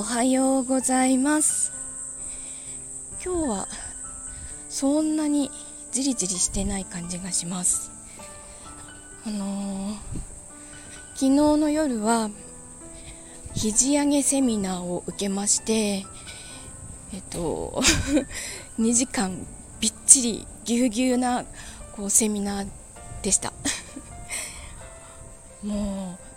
おはようございます。今日はそんなにじりじりしてない感じがします。あのー、昨日の夜は肘上げセミナーを受けましてえっと 2時間びっちりぎゅうぎゅうなこうセミナーでした。もう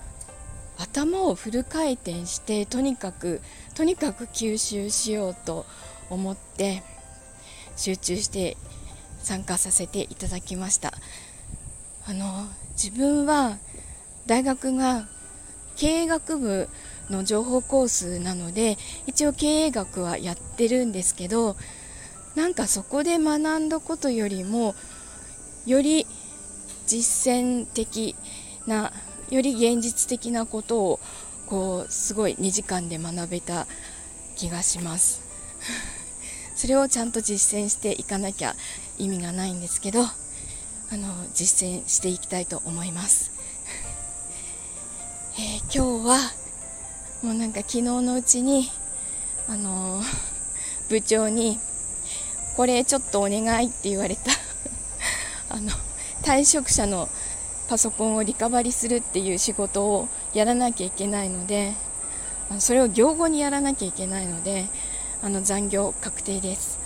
頭をフル回転してとにかくとにかく吸収しようと思って集中して参加させていただきました。あの自分は大学が経営学部の情報コースなので一応経営学はやってるんですけどなんかそこで学んだことよりもより実践的なより現実的なことをこうすごい2時間で学べた気がします。それをちゃんと実践していかなきゃ意味がないんですけどあの実践していきたいと思います、えー、今日はもうなんか昨日のうちにあの 部長にこれちょっとお願いって言われた。あの退職者のパソコンをリカバリするっていう仕事をやらなきゃいけないのでそれを業後にやらなきゃいけないのであの残業確定です。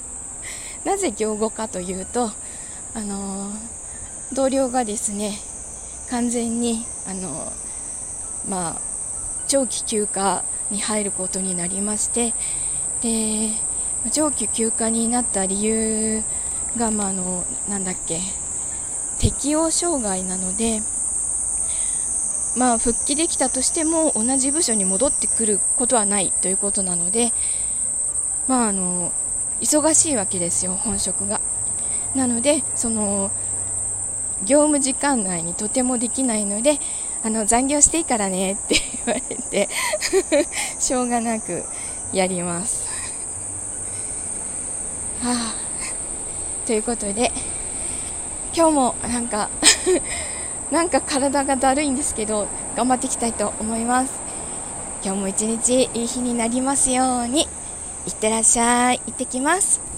なぜ業後かというとあの同僚がですね完全にあのまあ長期休暇に入ることになりましてで長期休暇になった理由が、まあ、あのなんだっけ適応障害なので、まあ、復帰できたとしても同じ部署に戻ってくることはないということなので、まあ、あの忙しいわけですよ、本職が。なのでその業務時間内にとてもできないのであの残業していいからねって 言われて しょうがなくやります。はあ、ということで今日もなんか なんか体がだるいんですけど頑張っていきたいと思います。今日も一日いい日になりますようにいってらっしゃい。行ってきます。